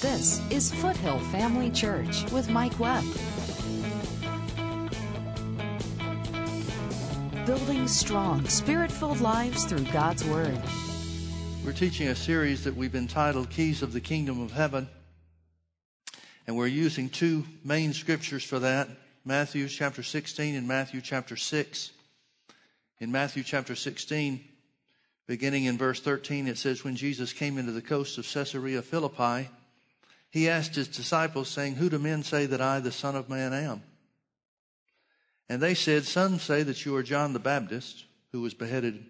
This is Foothill Family Church with Mike Webb. Building strong, spirit filled lives through God's Word. We're teaching a series that we've entitled Keys of the Kingdom of Heaven. And we're using two main scriptures for that Matthew chapter 16 and Matthew chapter 6. In Matthew chapter 16, beginning in verse 13, it says, When Jesus came into the coast of Caesarea Philippi, he asked his disciples, saying, Who do men say that I, the Son of Man, am? And they said, Some say that you are John the Baptist, who was beheaded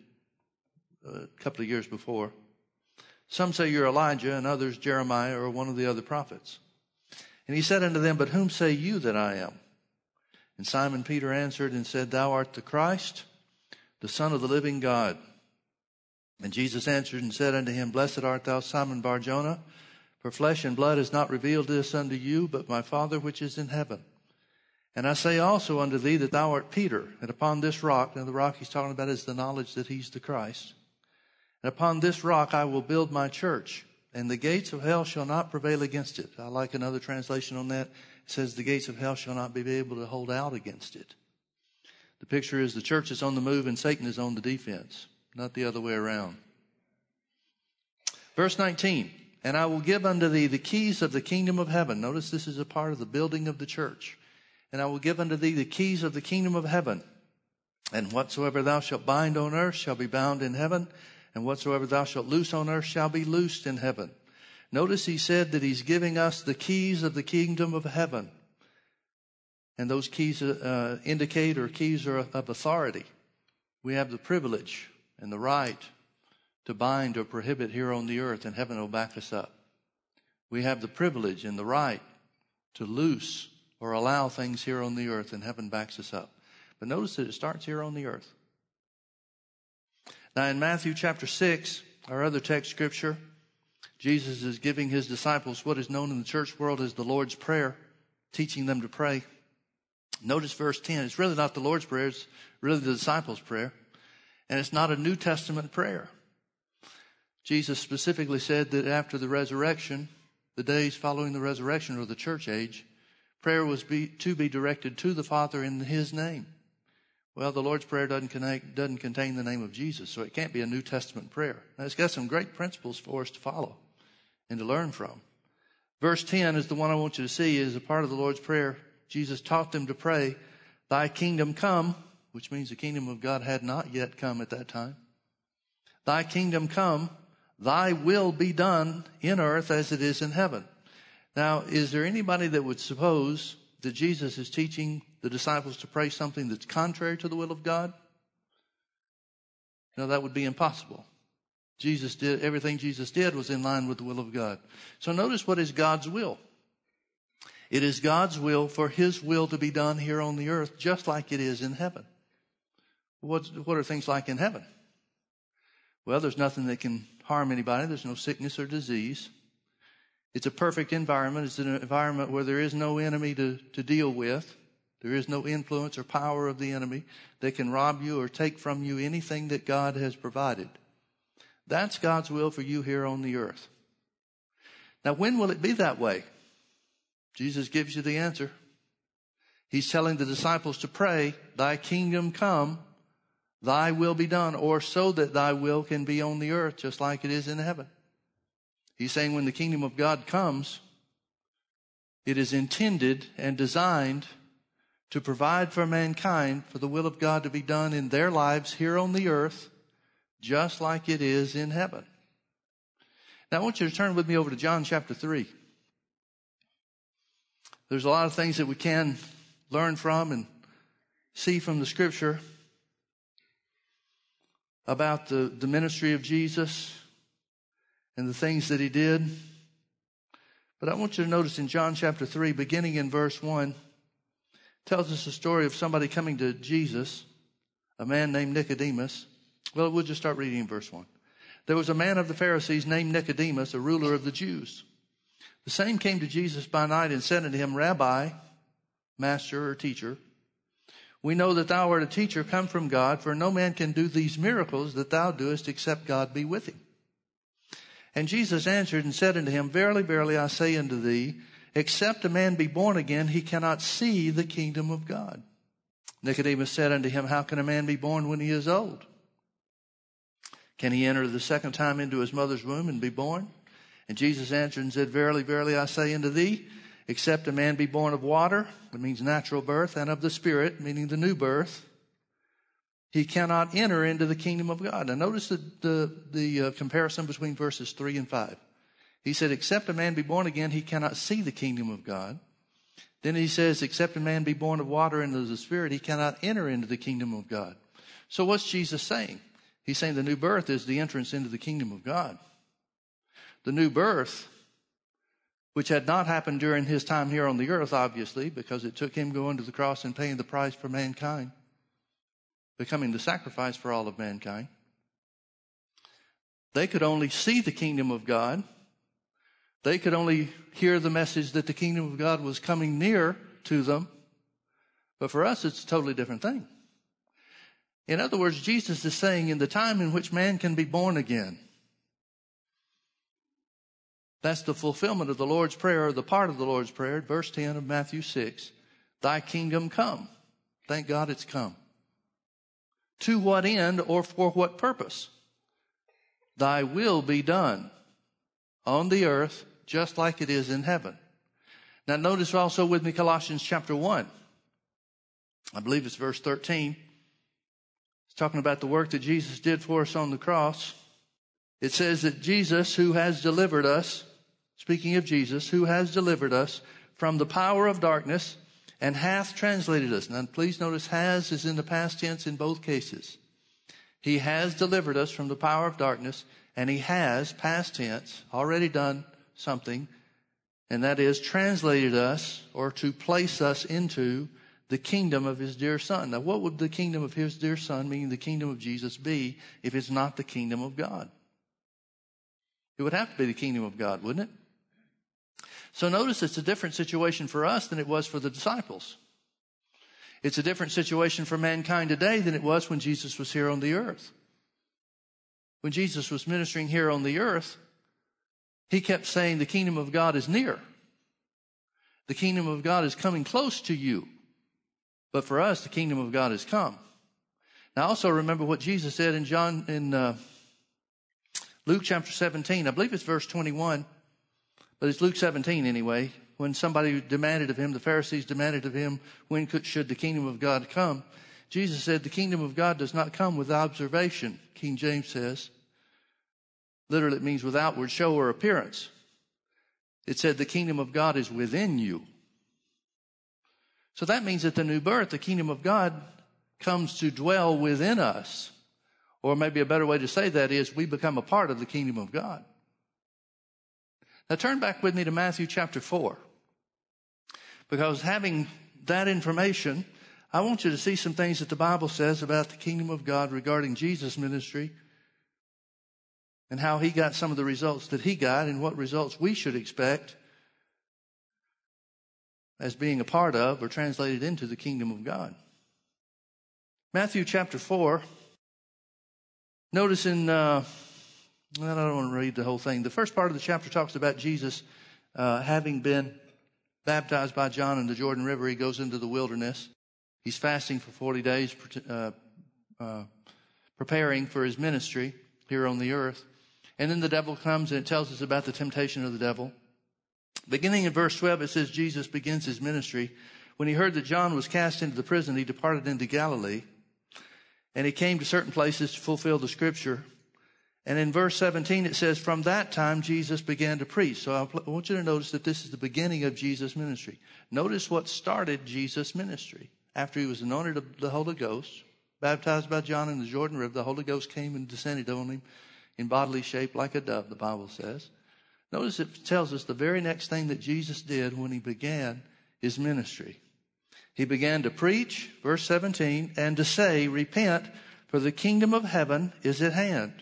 a couple of years before. Some say you're Elijah, and others Jeremiah or one of the other prophets. And he said unto them, But whom say you that I am? And Simon Peter answered and said, Thou art the Christ, the Son of the living God. And Jesus answered and said unto him, Blessed art thou, Simon Barjona, for flesh and blood has not revealed this unto you, but my Father which is in heaven. And I say also unto thee that thou art Peter, and upon this rock, and the rock he's talking about is the knowledge that he's the Christ. And upon this rock I will build my church, and the gates of hell shall not prevail against it. I like another translation on that. It says the gates of hell shall not be able to hold out against it. The picture is the church is on the move and Satan is on the defense, not the other way around. Verse 19. And I will give unto thee the keys of the kingdom of heaven. Notice this is a part of the building of the church. And I will give unto thee the keys of the kingdom of heaven. And whatsoever thou shalt bind on earth shall be bound in heaven, and whatsoever thou shalt loose on earth shall be loosed in heaven. Notice he said that he's giving us the keys of the kingdom of heaven. And those keys uh, indicate or keys are of authority. We have the privilege and the right to bind or prohibit here on the earth, and heaven will back us up. We have the privilege and the right to loose or allow things here on the earth, and heaven backs us up. But notice that it starts here on the earth. Now, in Matthew chapter 6, our other text scripture, Jesus is giving his disciples what is known in the church world as the Lord's Prayer, teaching them to pray. Notice verse 10. It's really not the Lord's Prayer, it's really the disciples' prayer. And it's not a New Testament prayer. Jesus specifically said that after the resurrection, the days following the resurrection or the church age, prayer was be, to be directed to the Father in His name. Well, the Lord's Prayer doesn't, connect, doesn't contain the name of Jesus, so it can't be a New Testament prayer. Now, it's got some great principles for us to follow and to learn from. Verse 10 is the one I want you to see is a part of the Lord's Prayer. Jesus taught them to pray, Thy kingdom come, which means the kingdom of God had not yet come at that time. Thy kingdom come, Thy will be done in earth as it is in heaven. Now, is there anybody that would suppose that Jesus is teaching the disciples to pray something that's contrary to the will of God? No, that would be impossible. Jesus did, everything Jesus did was in line with the will of God. So notice what is God's will. It is God's will for His will to be done here on the earth just like it is in heaven. What, what are things like in heaven? Well, there's nothing that can harm anybody. There's no sickness or disease. It's a perfect environment. It's an environment where there is no enemy to, to deal with. There is no influence or power of the enemy that can rob you or take from you anything that God has provided. That's God's will for you here on the earth. Now, when will it be that way? Jesus gives you the answer. He's telling the disciples to pray, Thy kingdom come, Thy will be done, or so that thy will can be on the earth just like it is in heaven. He's saying when the kingdom of God comes, it is intended and designed to provide for mankind for the will of God to be done in their lives here on the earth, just like it is in heaven. Now I want you to turn with me over to John chapter 3. There's a lot of things that we can learn from and see from the scripture about the, the ministry of Jesus and the things that he did. But I want you to notice in John chapter 3, beginning in verse 1, tells us a story of somebody coming to Jesus, a man named Nicodemus. Well, we'll just start reading in verse 1. There was a man of the Pharisees named Nicodemus, a ruler of the Jews. The same came to Jesus by night and said unto him, Rabbi, master or teacher, we know that thou art a teacher come from God, for no man can do these miracles that thou doest except God be with him. And Jesus answered and said unto him, Verily, verily, I say unto thee, except a man be born again, he cannot see the kingdom of God. Nicodemus said unto him, How can a man be born when he is old? Can he enter the second time into his mother's womb and be born? And Jesus answered and said, Verily, verily, I say unto thee, except a man be born of water, that means natural birth, and of the Spirit, meaning the new birth, he cannot enter into the kingdom of God. Now notice the, the, the uh, comparison between verses 3 and 5. He said, except a man be born again, he cannot see the kingdom of God. Then he says, except a man be born of water and of the Spirit, he cannot enter into the kingdom of God. So what's Jesus saying? He's saying the new birth is the entrance into the kingdom of God. The new birth, which had not happened during his time here on the earth, obviously, because it took him going to the cross and paying the price for mankind, becoming the sacrifice for all of mankind. They could only see the kingdom of God they could only hear the message that the kingdom of God was coming near to them. But for us, it's a totally different thing. In other words, Jesus is saying in the time in which man can be born again, that's the fulfillment of the Lord's Prayer, or the part of the Lord's Prayer, verse 10 of Matthew 6. Thy kingdom come. Thank God it's come. To what end or for what purpose? Thy will be done on the earth just like it is in heaven. Now notice also with me Colossians chapter 1. I believe it's verse 13. It's talking about the work that Jesus did for us on the cross. It says that Jesus, who has delivered us, speaking of Jesus, who has delivered us from the power of darkness and hath translated us. Now please notice has is in the past tense in both cases. He has delivered us from the power of darkness and he has, past tense, already done something, and that is translated us or to place us into the kingdom of his dear son. Now, what would the kingdom of his dear son, meaning the kingdom of Jesus, be if it's not the kingdom of God? It would have to be the kingdom of God, wouldn't it? So notice it's a different situation for us than it was for the disciples. It's a different situation for mankind today than it was when Jesus was here on the earth when Jesus was ministering here on the earth, he kept saying, The kingdom of God is near. The kingdom of God is coming close to you. But for us, the kingdom of God has come. Now, also remember what Jesus said in John, in uh, Luke chapter 17. I believe it's verse 21, but it's Luke 17 anyway. When somebody demanded of him, the Pharisees demanded of him, when could, should the kingdom of God come? Jesus said, the kingdom of God does not come with observation, King James says. Literally, it means with outward show or appearance. It said the kingdom of God is within you. So that means that the new birth, the kingdom of God comes to dwell within us. Or maybe a better way to say that is we become a part of the kingdom of God. Now turn back with me to Matthew chapter 4. Because having that information, I want you to see some things that the Bible says about the kingdom of God regarding Jesus' ministry and how he got some of the results that he got and what results we should expect as being a part of or translated into the kingdom of God. Matthew chapter 4. Notice in, uh, I don't want to read the whole thing. The first part of the chapter talks about Jesus uh, having been baptized by John in the Jordan River. He goes into the wilderness. He's fasting for 40 days, uh, uh, preparing for his ministry here on the earth. And then the devil comes and it tells us about the temptation of the devil. Beginning in verse 12, it says Jesus begins his ministry. When he heard that John was cast into the prison, he departed into Galilee. And he came to certain places to fulfill the scripture. And in verse 17, it says, From that time, Jesus began to preach. So I want you to notice that this is the beginning of Jesus' ministry. Notice what started Jesus' ministry after he was anointed of the Holy Ghost, baptized by John in the Jordan River, the Holy Ghost came and descended on him in bodily shape like a dove, the Bible says. Notice it tells us the very next thing that Jesus did when he began his ministry. He began to preach, verse 17, and to say, Repent, for the kingdom of heaven is at hand.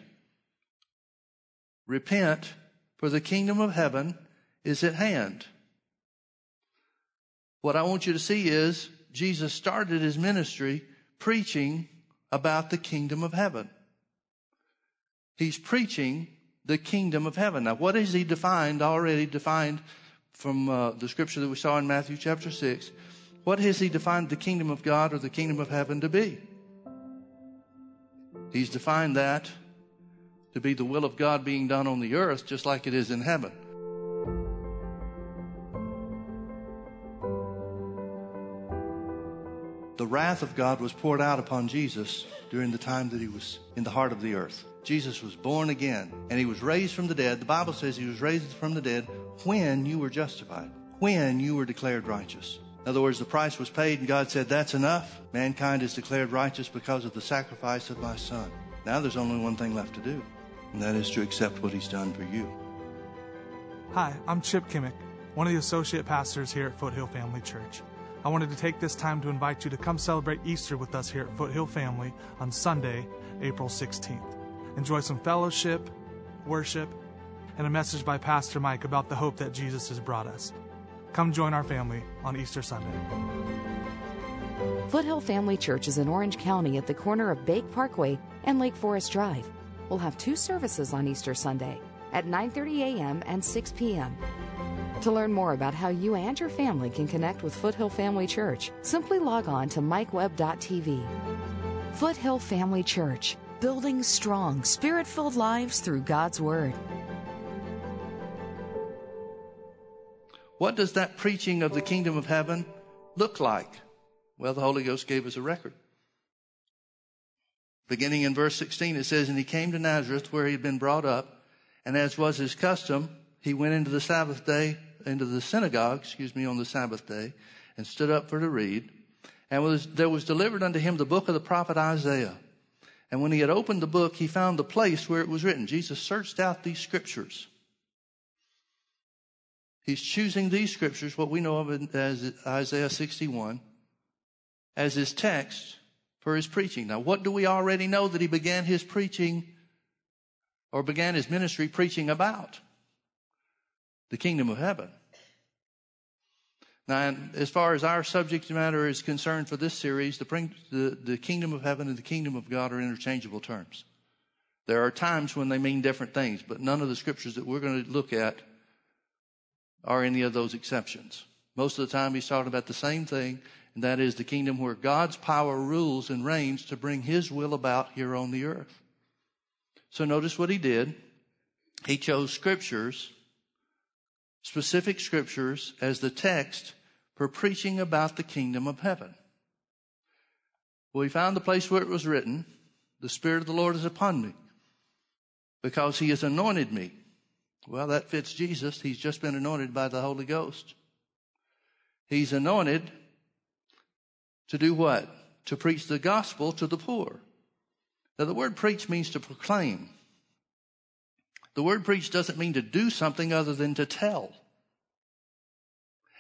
Repent, for the kingdom of heaven is at hand. What I want you to see is Jesus started his ministry preaching about the kingdom of heaven. He's preaching the kingdom of heaven. Now, what is he defined, already defined from uh, the scripture that we saw in Matthew chapter 6? What has he defined the kingdom of God or the kingdom of heaven to be? He's defined that to be the will of God being done on the earth just like it is in heaven. The wrath of God was poured out upon Jesus during the time that he was in the heart of the earth. Jesus was born again and he was raised from the dead. The Bible says he was raised from the dead when you were justified, when you were declared righteous. In other words, the price was paid and God said, That's enough. Mankind is declared righteous because of the sacrifice of my son. Now there's only one thing left to do, and that is to accept what he's done for you. Hi, I'm Chip Kimmick, one of the associate pastors here at Foothill Family Church. I wanted to take this time to invite you to come celebrate Easter with us here at Foothill Family on Sunday, April 16th. Enjoy some fellowship, worship, and a message by Pastor Mike about the hope that Jesus has brought us. Come join our family on Easter Sunday. Foothill Family Church is in Orange County at the corner of Bake Parkway and Lake Forest Drive. We'll have two services on Easter Sunday at 9:30 a.m. and 6 p.m. To learn more about how you and your family can connect with Foothill Family Church, simply log on to mikewebb.tv. Foothill Family Church, building strong, spirit filled lives through God's Word. What does that preaching of the kingdom of heaven look like? Well, the Holy Ghost gave us a record. Beginning in verse 16, it says, And he came to Nazareth where he had been brought up, and as was his custom, he went into the Sabbath day into the synagogue, excuse me, on the Sabbath day, and stood up for to read. And was, there was delivered unto him the book of the prophet Isaiah. And when he had opened the book, he found the place where it was written. Jesus searched out these scriptures. He's choosing these scriptures, what we know of as Isaiah 61, as his text for his preaching. Now, what do we already know that he began his preaching or began his ministry preaching about? the kingdom of heaven. Now, as far as our subject matter is concerned for this series, the, the, the kingdom of heaven and the kingdom of God are interchangeable terms. There are times when they mean different things, but none of the scriptures that we're going to look at are any of those exceptions. Most of the time, he's talking about the same thing, and that is the kingdom where God's power rules and reigns to bring his will about here on the earth. So notice what he did. He chose scriptures specific scriptures as the text for preaching about the kingdom of heaven. Well, we found the place where it was written, the Spirit of the Lord is upon me because he has anointed me. Well, that fits Jesus. He's just been anointed by the Holy Ghost. He's anointed to do what? To preach the gospel to the poor. Now, the word preach means to proclaim. The word preach doesn't mean to do something other than to tell.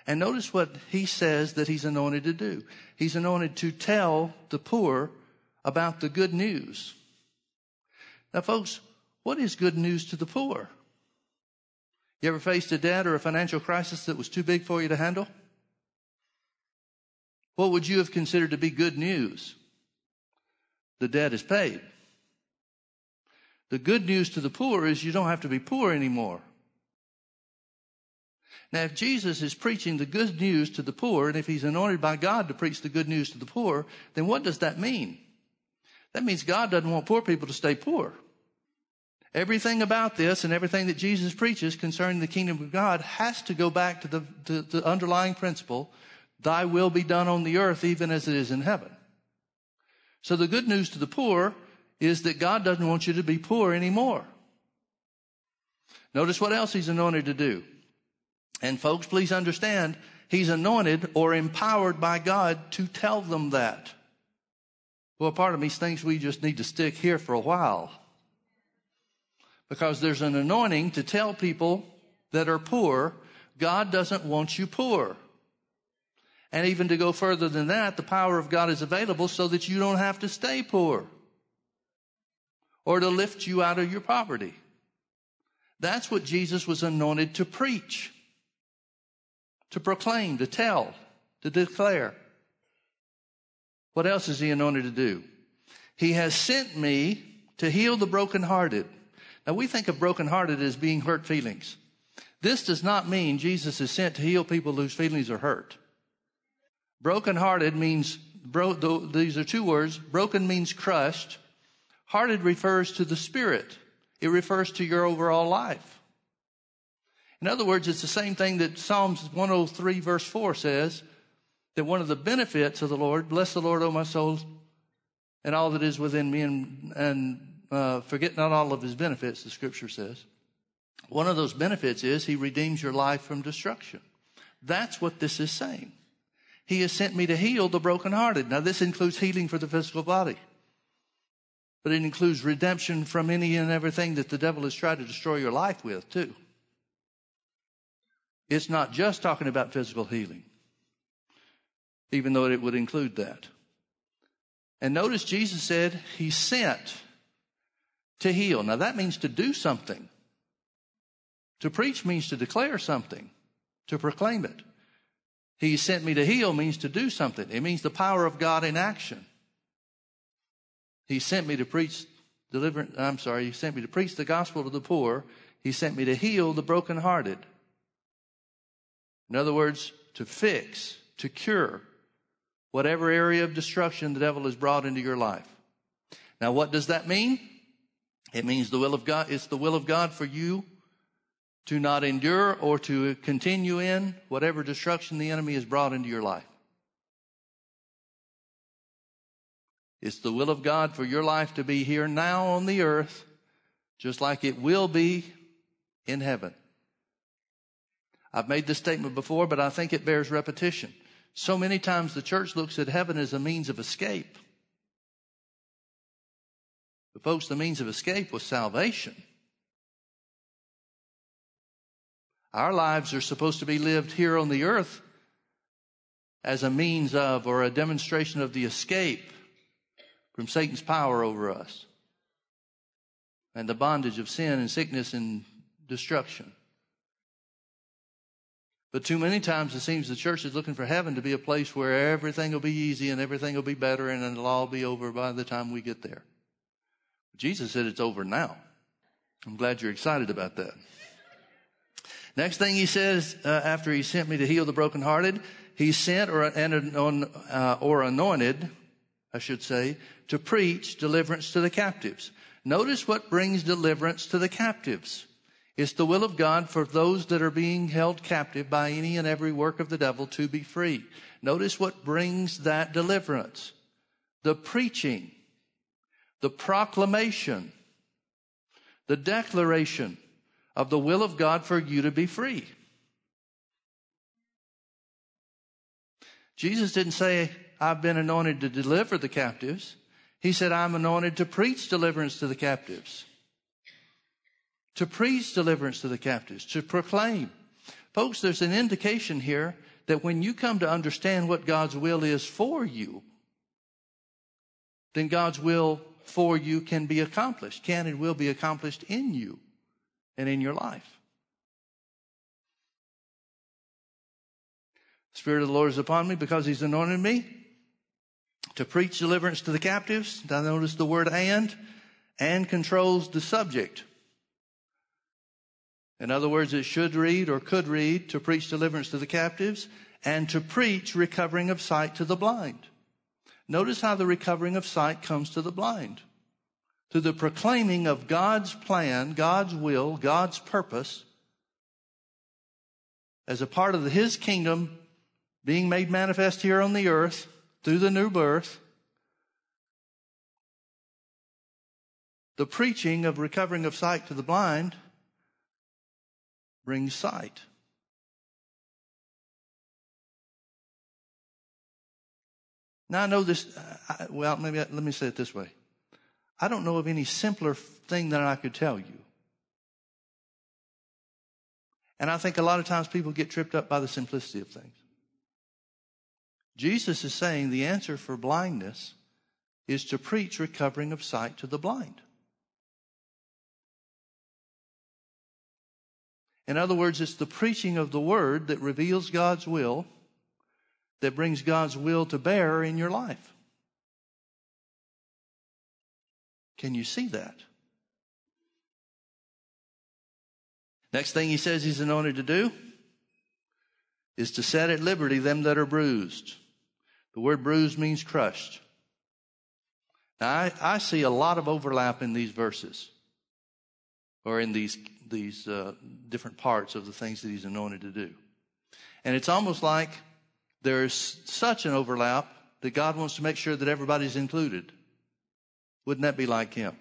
And notice what he says that he's anointed to do. He's anointed to tell the poor about the good news. Now, folks, what is good news to the poor? You ever faced a debt or a financial crisis that was too big for you to handle? What would you have considered to be good news? The debt is paid. The good news to the poor is you don't have to be poor anymore. Now, if Jesus is preaching the good news to the poor, and if he's anointed by God to preach the good news to the poor, then what does that mean? That means God doesn't want poor people to stay poor. Everything about this and everything that Jesus preaches concerning the kingdom of God has to go back to the, the underlying principle, thy will be done on the earth even as it is in heaven. So the good news to the poor is that God doesn't want you to be poor anymore. Notice what else he's anointed to do. And folks, please understand, he's anointed or empowered by God to tell them that. Well, part of me thinks we just need to stick here for a while. Because there's an anointing to tell people that are poor, God doesn't want you poor. And even to go further than that, the power of God is available so that you don't have to stay poor or to lift you out of your poverty. That's what Jesus was anointed to preach, to proclaim, to tell, to declare. What else is he anointed to do? He has sent me to heal the brokenhearted. Now we think of brokenhearted as being hurt feelings. This does not mean Jesus is sent to heal people whose feelings are hurt. Brokenhearted means, bro, these are two words. Broken means crushed. Hearted refers to the spirit. It refers to your overall life. In other words, it's the same thing that Psalms 103 verse 4 says, that one of the benefits of the Lord, bless the Lord, O my soul, and all that is within me, and, and uh, forget not all of his benefits, the scripture says. One of those benefits is he redeems your life from destruction. That's what this is saying. He has sent me to heal the brokenhearted. Now, this includes healing for the physical body, but it includes redemption from any and everything that the devil has tried to destroy your life with, too. It's not just talking about physical healing, even though it would include that. And notice Jesus said he sent to heal. Now that means to do something. To preach means to declare something, to proclaim it. He sent me to heal means to do something. It means the power of God in action. He sent me to preach deliverance. I'm sorry. He sent me to preach the gospel to the poor. He sent me to heal the brokenhearted. In other words, to fix, to cure whatever area of destruction the devil has brought into your life. Now, what does that mean? It means the will of God, it's the will of God for you to not endure or to continue in whatever destruction the enemy has brought into your life. It's the will of God for your life to be here now on the earth, just like it will be in heaven. I've made this statement before, but I think it bears repetition. So many times the church looks at heaven as a means of escape. But folks, the means of escape was salvation. Our lives are supposed to be lived here on the earth as a means of or a demonstration of the escape from Satan's power over us and the bondage of sin and sickness and destruction. But too many times it seems the church is looking for heaven to be a place where everything will be easy and everything will be better and it'll all be over by the time we get there. Jesus said it's over now. I'm glad you're excited about that. Next thing he says uh, after he sent me to heal the brokenhearted, he sent or, uh, or anointed, I should say, to preach deliverance to the captives. Notice what brings deliverance to the captives. It's the will of God for those that are being held captive by any and every work of the devil to be free. Notice what brings that deliverance. The preaching the proclamation, the declaration of the will of God for you to be free. Jesus didn't say, I've been anointed to deliver the captives. He said, I'm anointed to preach deliverance to the captives. To preach deliverance to the captives, to proclaim. Folks, there's an indication here that when you come to understand what God's will is for you, then God's will for you can be accomplished, can and will be accomplished in you and in your life. The Spirit of the Lord is upon me because He's anointed me to preach deliverance to the captives. I notice the word and, and controls the subject. In other words, it should read or could read to preach deliverance to the captives and to preach recovering of sight to the blind. Notice how the recovering of sight comes to the blind. Through the proclaiming of God's plan, God's will, God's purpose, as a part of His kingdom being made manifest here on the earth through the new birth, the preaching of recovering of sight to the blind brings sight. Now I know this, well, maybe let me say it this way. I don't know of any simpler thing that I could tell you. And I think a lot of times people get tripped up by the simplicity of things. Jesus is saying the answer for blindness is to preach recovering of sight to the blind. In other words, it's the preaching of the word that reveals God's will that brings God's will to bear in your life. Can you see that? Next thing he says he's anointed to do is to set at liberty them that are bruised. The word bruised means crushed. Now, I, I see a lot of overlap in these verses or in these, these uh, different parts of the things that he's anointed to do. And it's almost like there's such an overlap that God wants to make sure that everybody's included. Wouldn't that be like him?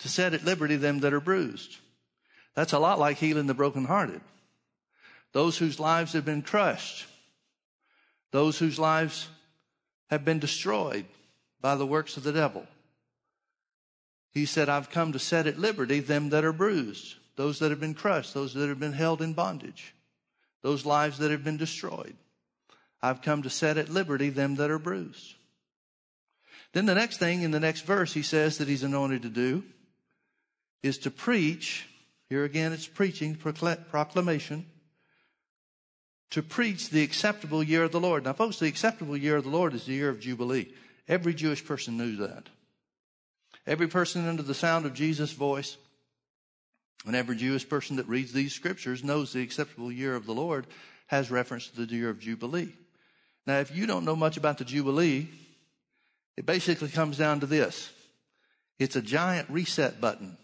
To set at liberty them that are bruised. That's a lot like healing the brokenhearted. Those whose lives have been crushed. Those whose lives have been destroyed by the works of the devil. He said, I've come to set at liberty them that are bruised, those that have been crushed, those that have been held in bondage, those lives that have been destroyed. I've come to set at liberty them that are bruised. Then the next thing in the next verse he says that he's anointed to do is to preach. Here again, it's preaching, proclamation. To preach the acceptable year of the Lord. Now, folks, the acceptable year of the Lord is the year of Jubilee. Every Jewish person knew that. Every person under the sound of Jesus' voice and every Jewish person that reads these scriptures knows the acceptable year of the Lord has reference to the year of Jubilee. Now, if you don't know much about the Jubilee, it basically comes down to this. It's a giant reset button.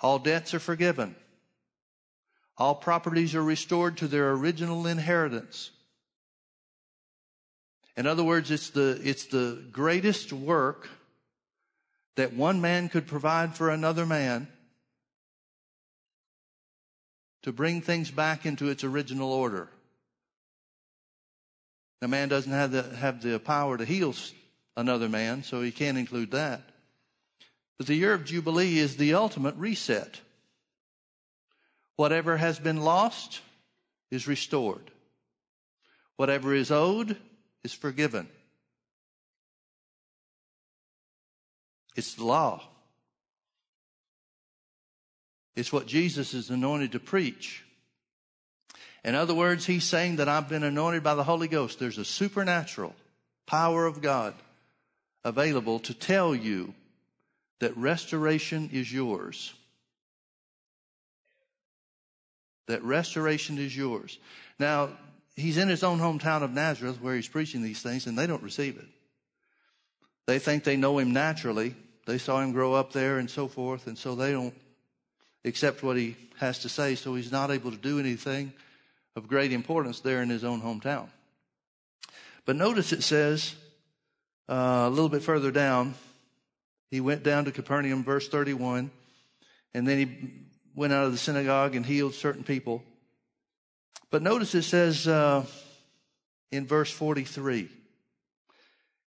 All debts are forgiven. All properties are restored to their original inheritance. In other words, it's the, it's the greatest work that one man could provide for another man to bring things back into its original order. A man doesn't have the, have the power to heal another man, so he can't include that. But the year of Jubilee is the ultimate reset. Whatever has been lost is restored. Whatever is owed is forgiven. It's the law. It's what Jesus is anointed to preach. In other words, he's saying that I've been anointed by the Holy Ghost. There's a supernatural power of God available to tell you that restoration is yours. That restoration is yours. Now, he's in his own hometown of Nazareth where he's preaching these things and they don't receive it. They think they know him naturally. They saw him grow up there and so forth, and so they don't accept what he has to say, so he's not able to do anything of great importance there in his own hometown. But notice it says uh, a little bit further down, he went down to Capernaum, verse 31, and then he went out of the synagogue and healed certain people. But notice it says uh, in verse 43,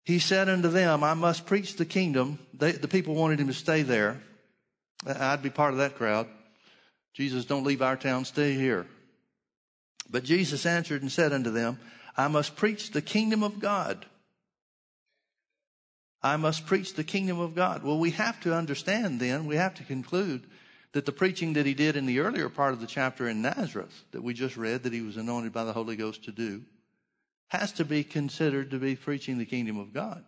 he said unto them, I must preach the kingdom. They, the people wanted him to stay there. I'd be part of that crowd. Jesus, don't leave our town, stay here. But Jesus answered and said unto them, I must preach the kingdom of God. I must preach the kingdom of God. Well, we have to understand then, we have to conclude that the preaching that he did in the earlier part of the chapter in Nazareth that we just read that he was anointed by the Holy Ghost to do has to be considered to be preaching the kingdom of God.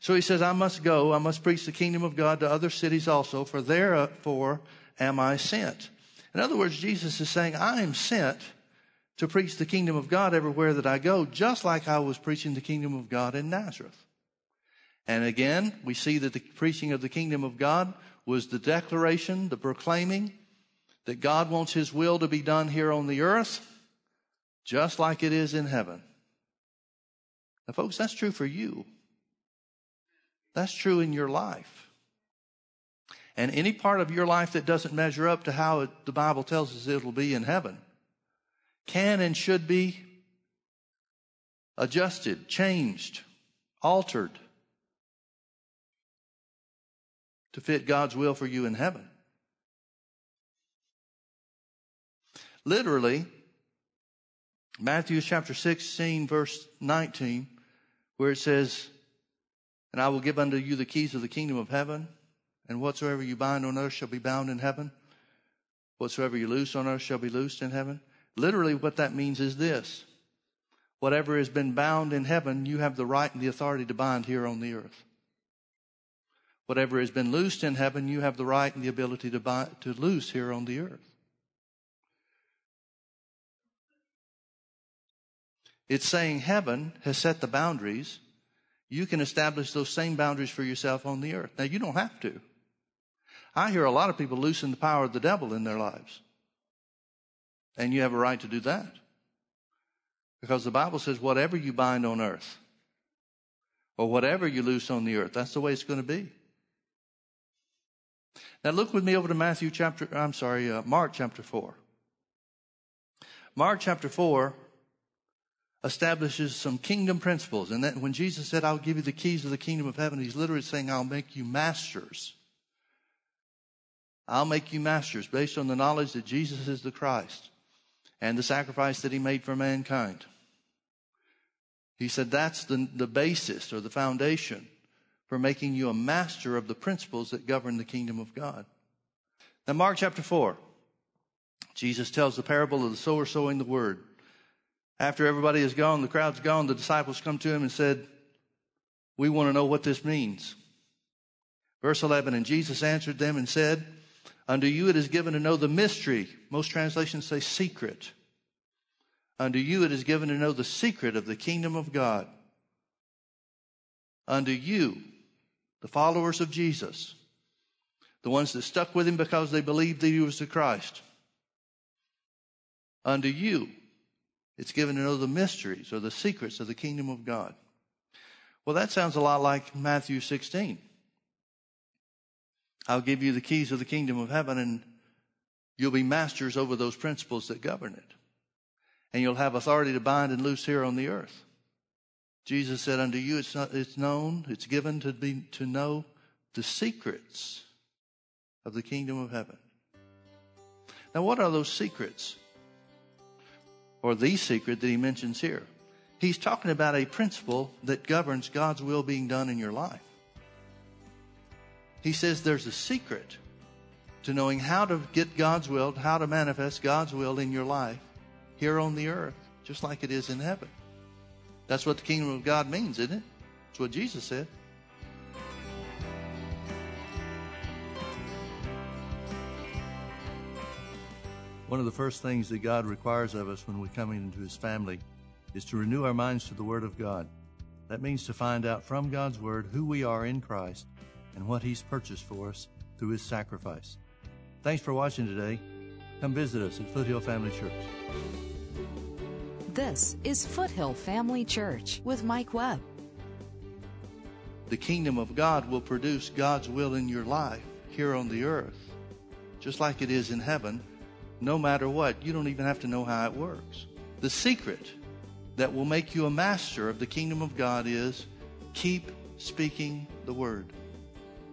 So he says, I must go, I must preach the kingdom of God to other cities also, for therefore am I sent. In other words, Jesus is saying, I am sent to preach the kingdom of God everywhere that I go, just like I was preaching the kingdom of God in Nazareth. And again, we see that the preaching of the kingdom of God was the declaration, the proclaiming that God wants his will to be done here on the earth, just like it is in heaven. Now, folks, that's true for you. That's true in your life. And any part of your life that doesn't measure up to how it, the Bible tells us it'll be in heaven can and should be adjusted, changed, altered to fit God's will for you in heaven. Literally, Matthew chapter 16, verse 19, where it says, And I will give unto you the keys of the kingdom of heaven, and whatsoever you bind on earth shall be bound in heaven. Whatsoever you loose on earth shall be loosed in heaven. Literally, what that means is this whatever has been bound in heaven, you have the right and the authority to bind here on the earth. Whatever has been loosed in heaven, you have the right and the ability to, buy, to loose here on the earth. It's saying heaven has set the boundaries. You can establish those same boundaries for yourself on the earth. Now, you don't have to. I hear a lot of people loosen the power of the devil in their lives. And you have a right to do that. Because the Bible says, whatever you bind on earth, or whatever you loose on the earth, that's the way it's going to be. Now look with me over to Matthew chapter, I'm sorry, uh, Mark chapter 4. Mark chapter 4 establishes some kingdom principles. And that when Jesus said, I'll give you the keys of the kingdom of heaven, he's literally saying, I'll make you masters. I'll make you masters based on the knowledge that Jesus is the Christ and the sacrifice that he made for mankind. He said that's the, the basis or the foundation for making you a master of the principles that govern the kingdom of God. Now, Mark chapter 4, Jesus tells the parable of the sower sowing the word. After everybody is gone, the crowd's gone, the disciples come to him and said, We want to know what this means. Verse 11, and Jesus answered them and said, Unto you it is given to know the mystery. Most translations say secret. Unto you it is given to know the secret of the kingdom of God. Unto you, the followers of Jesus, the ones that stuck with him because they believed that he was the Christ. Unto you, it's given to know the mysteries or the secrets of the kingdom of God. Well, that sounds a lot like Matthew 16. I'll give you the keys of the kingdom of heaven and you'll be masters over those principles that govern it. And you'll have authority to bind and loose here on the earth. Jesus said, unto you it's, not, it's known, it's given to be, to know the secrets of the kingdom of heaven. Now, what are those secrets? Or the secret that he mentions here? He's talking about a principle that governs God's will being done in your life. He says there's a secret to knowing how to get God's will, how to manifest God's will in your life here on the earth, just like it is in heaven. That's what the kingdom of God means, isn't it? That's what Jesus said. One of the first things that God requires of us when we come into His family is to renew our minds to the Word of God. That means to find out from God's Word who we are in Christ and what He's purchased for us through His sacrifice. Thanks for watching today. Come visit us at Foothill Family Church. This is Foothill Family Church with Mike Webb. The kingdom of God will produce God's will in your life here on the earth, just like it is in heaven, no matter what. You don't even have to know how it works. The secret that will make you a master of the kingdom of God is keep speaking the word.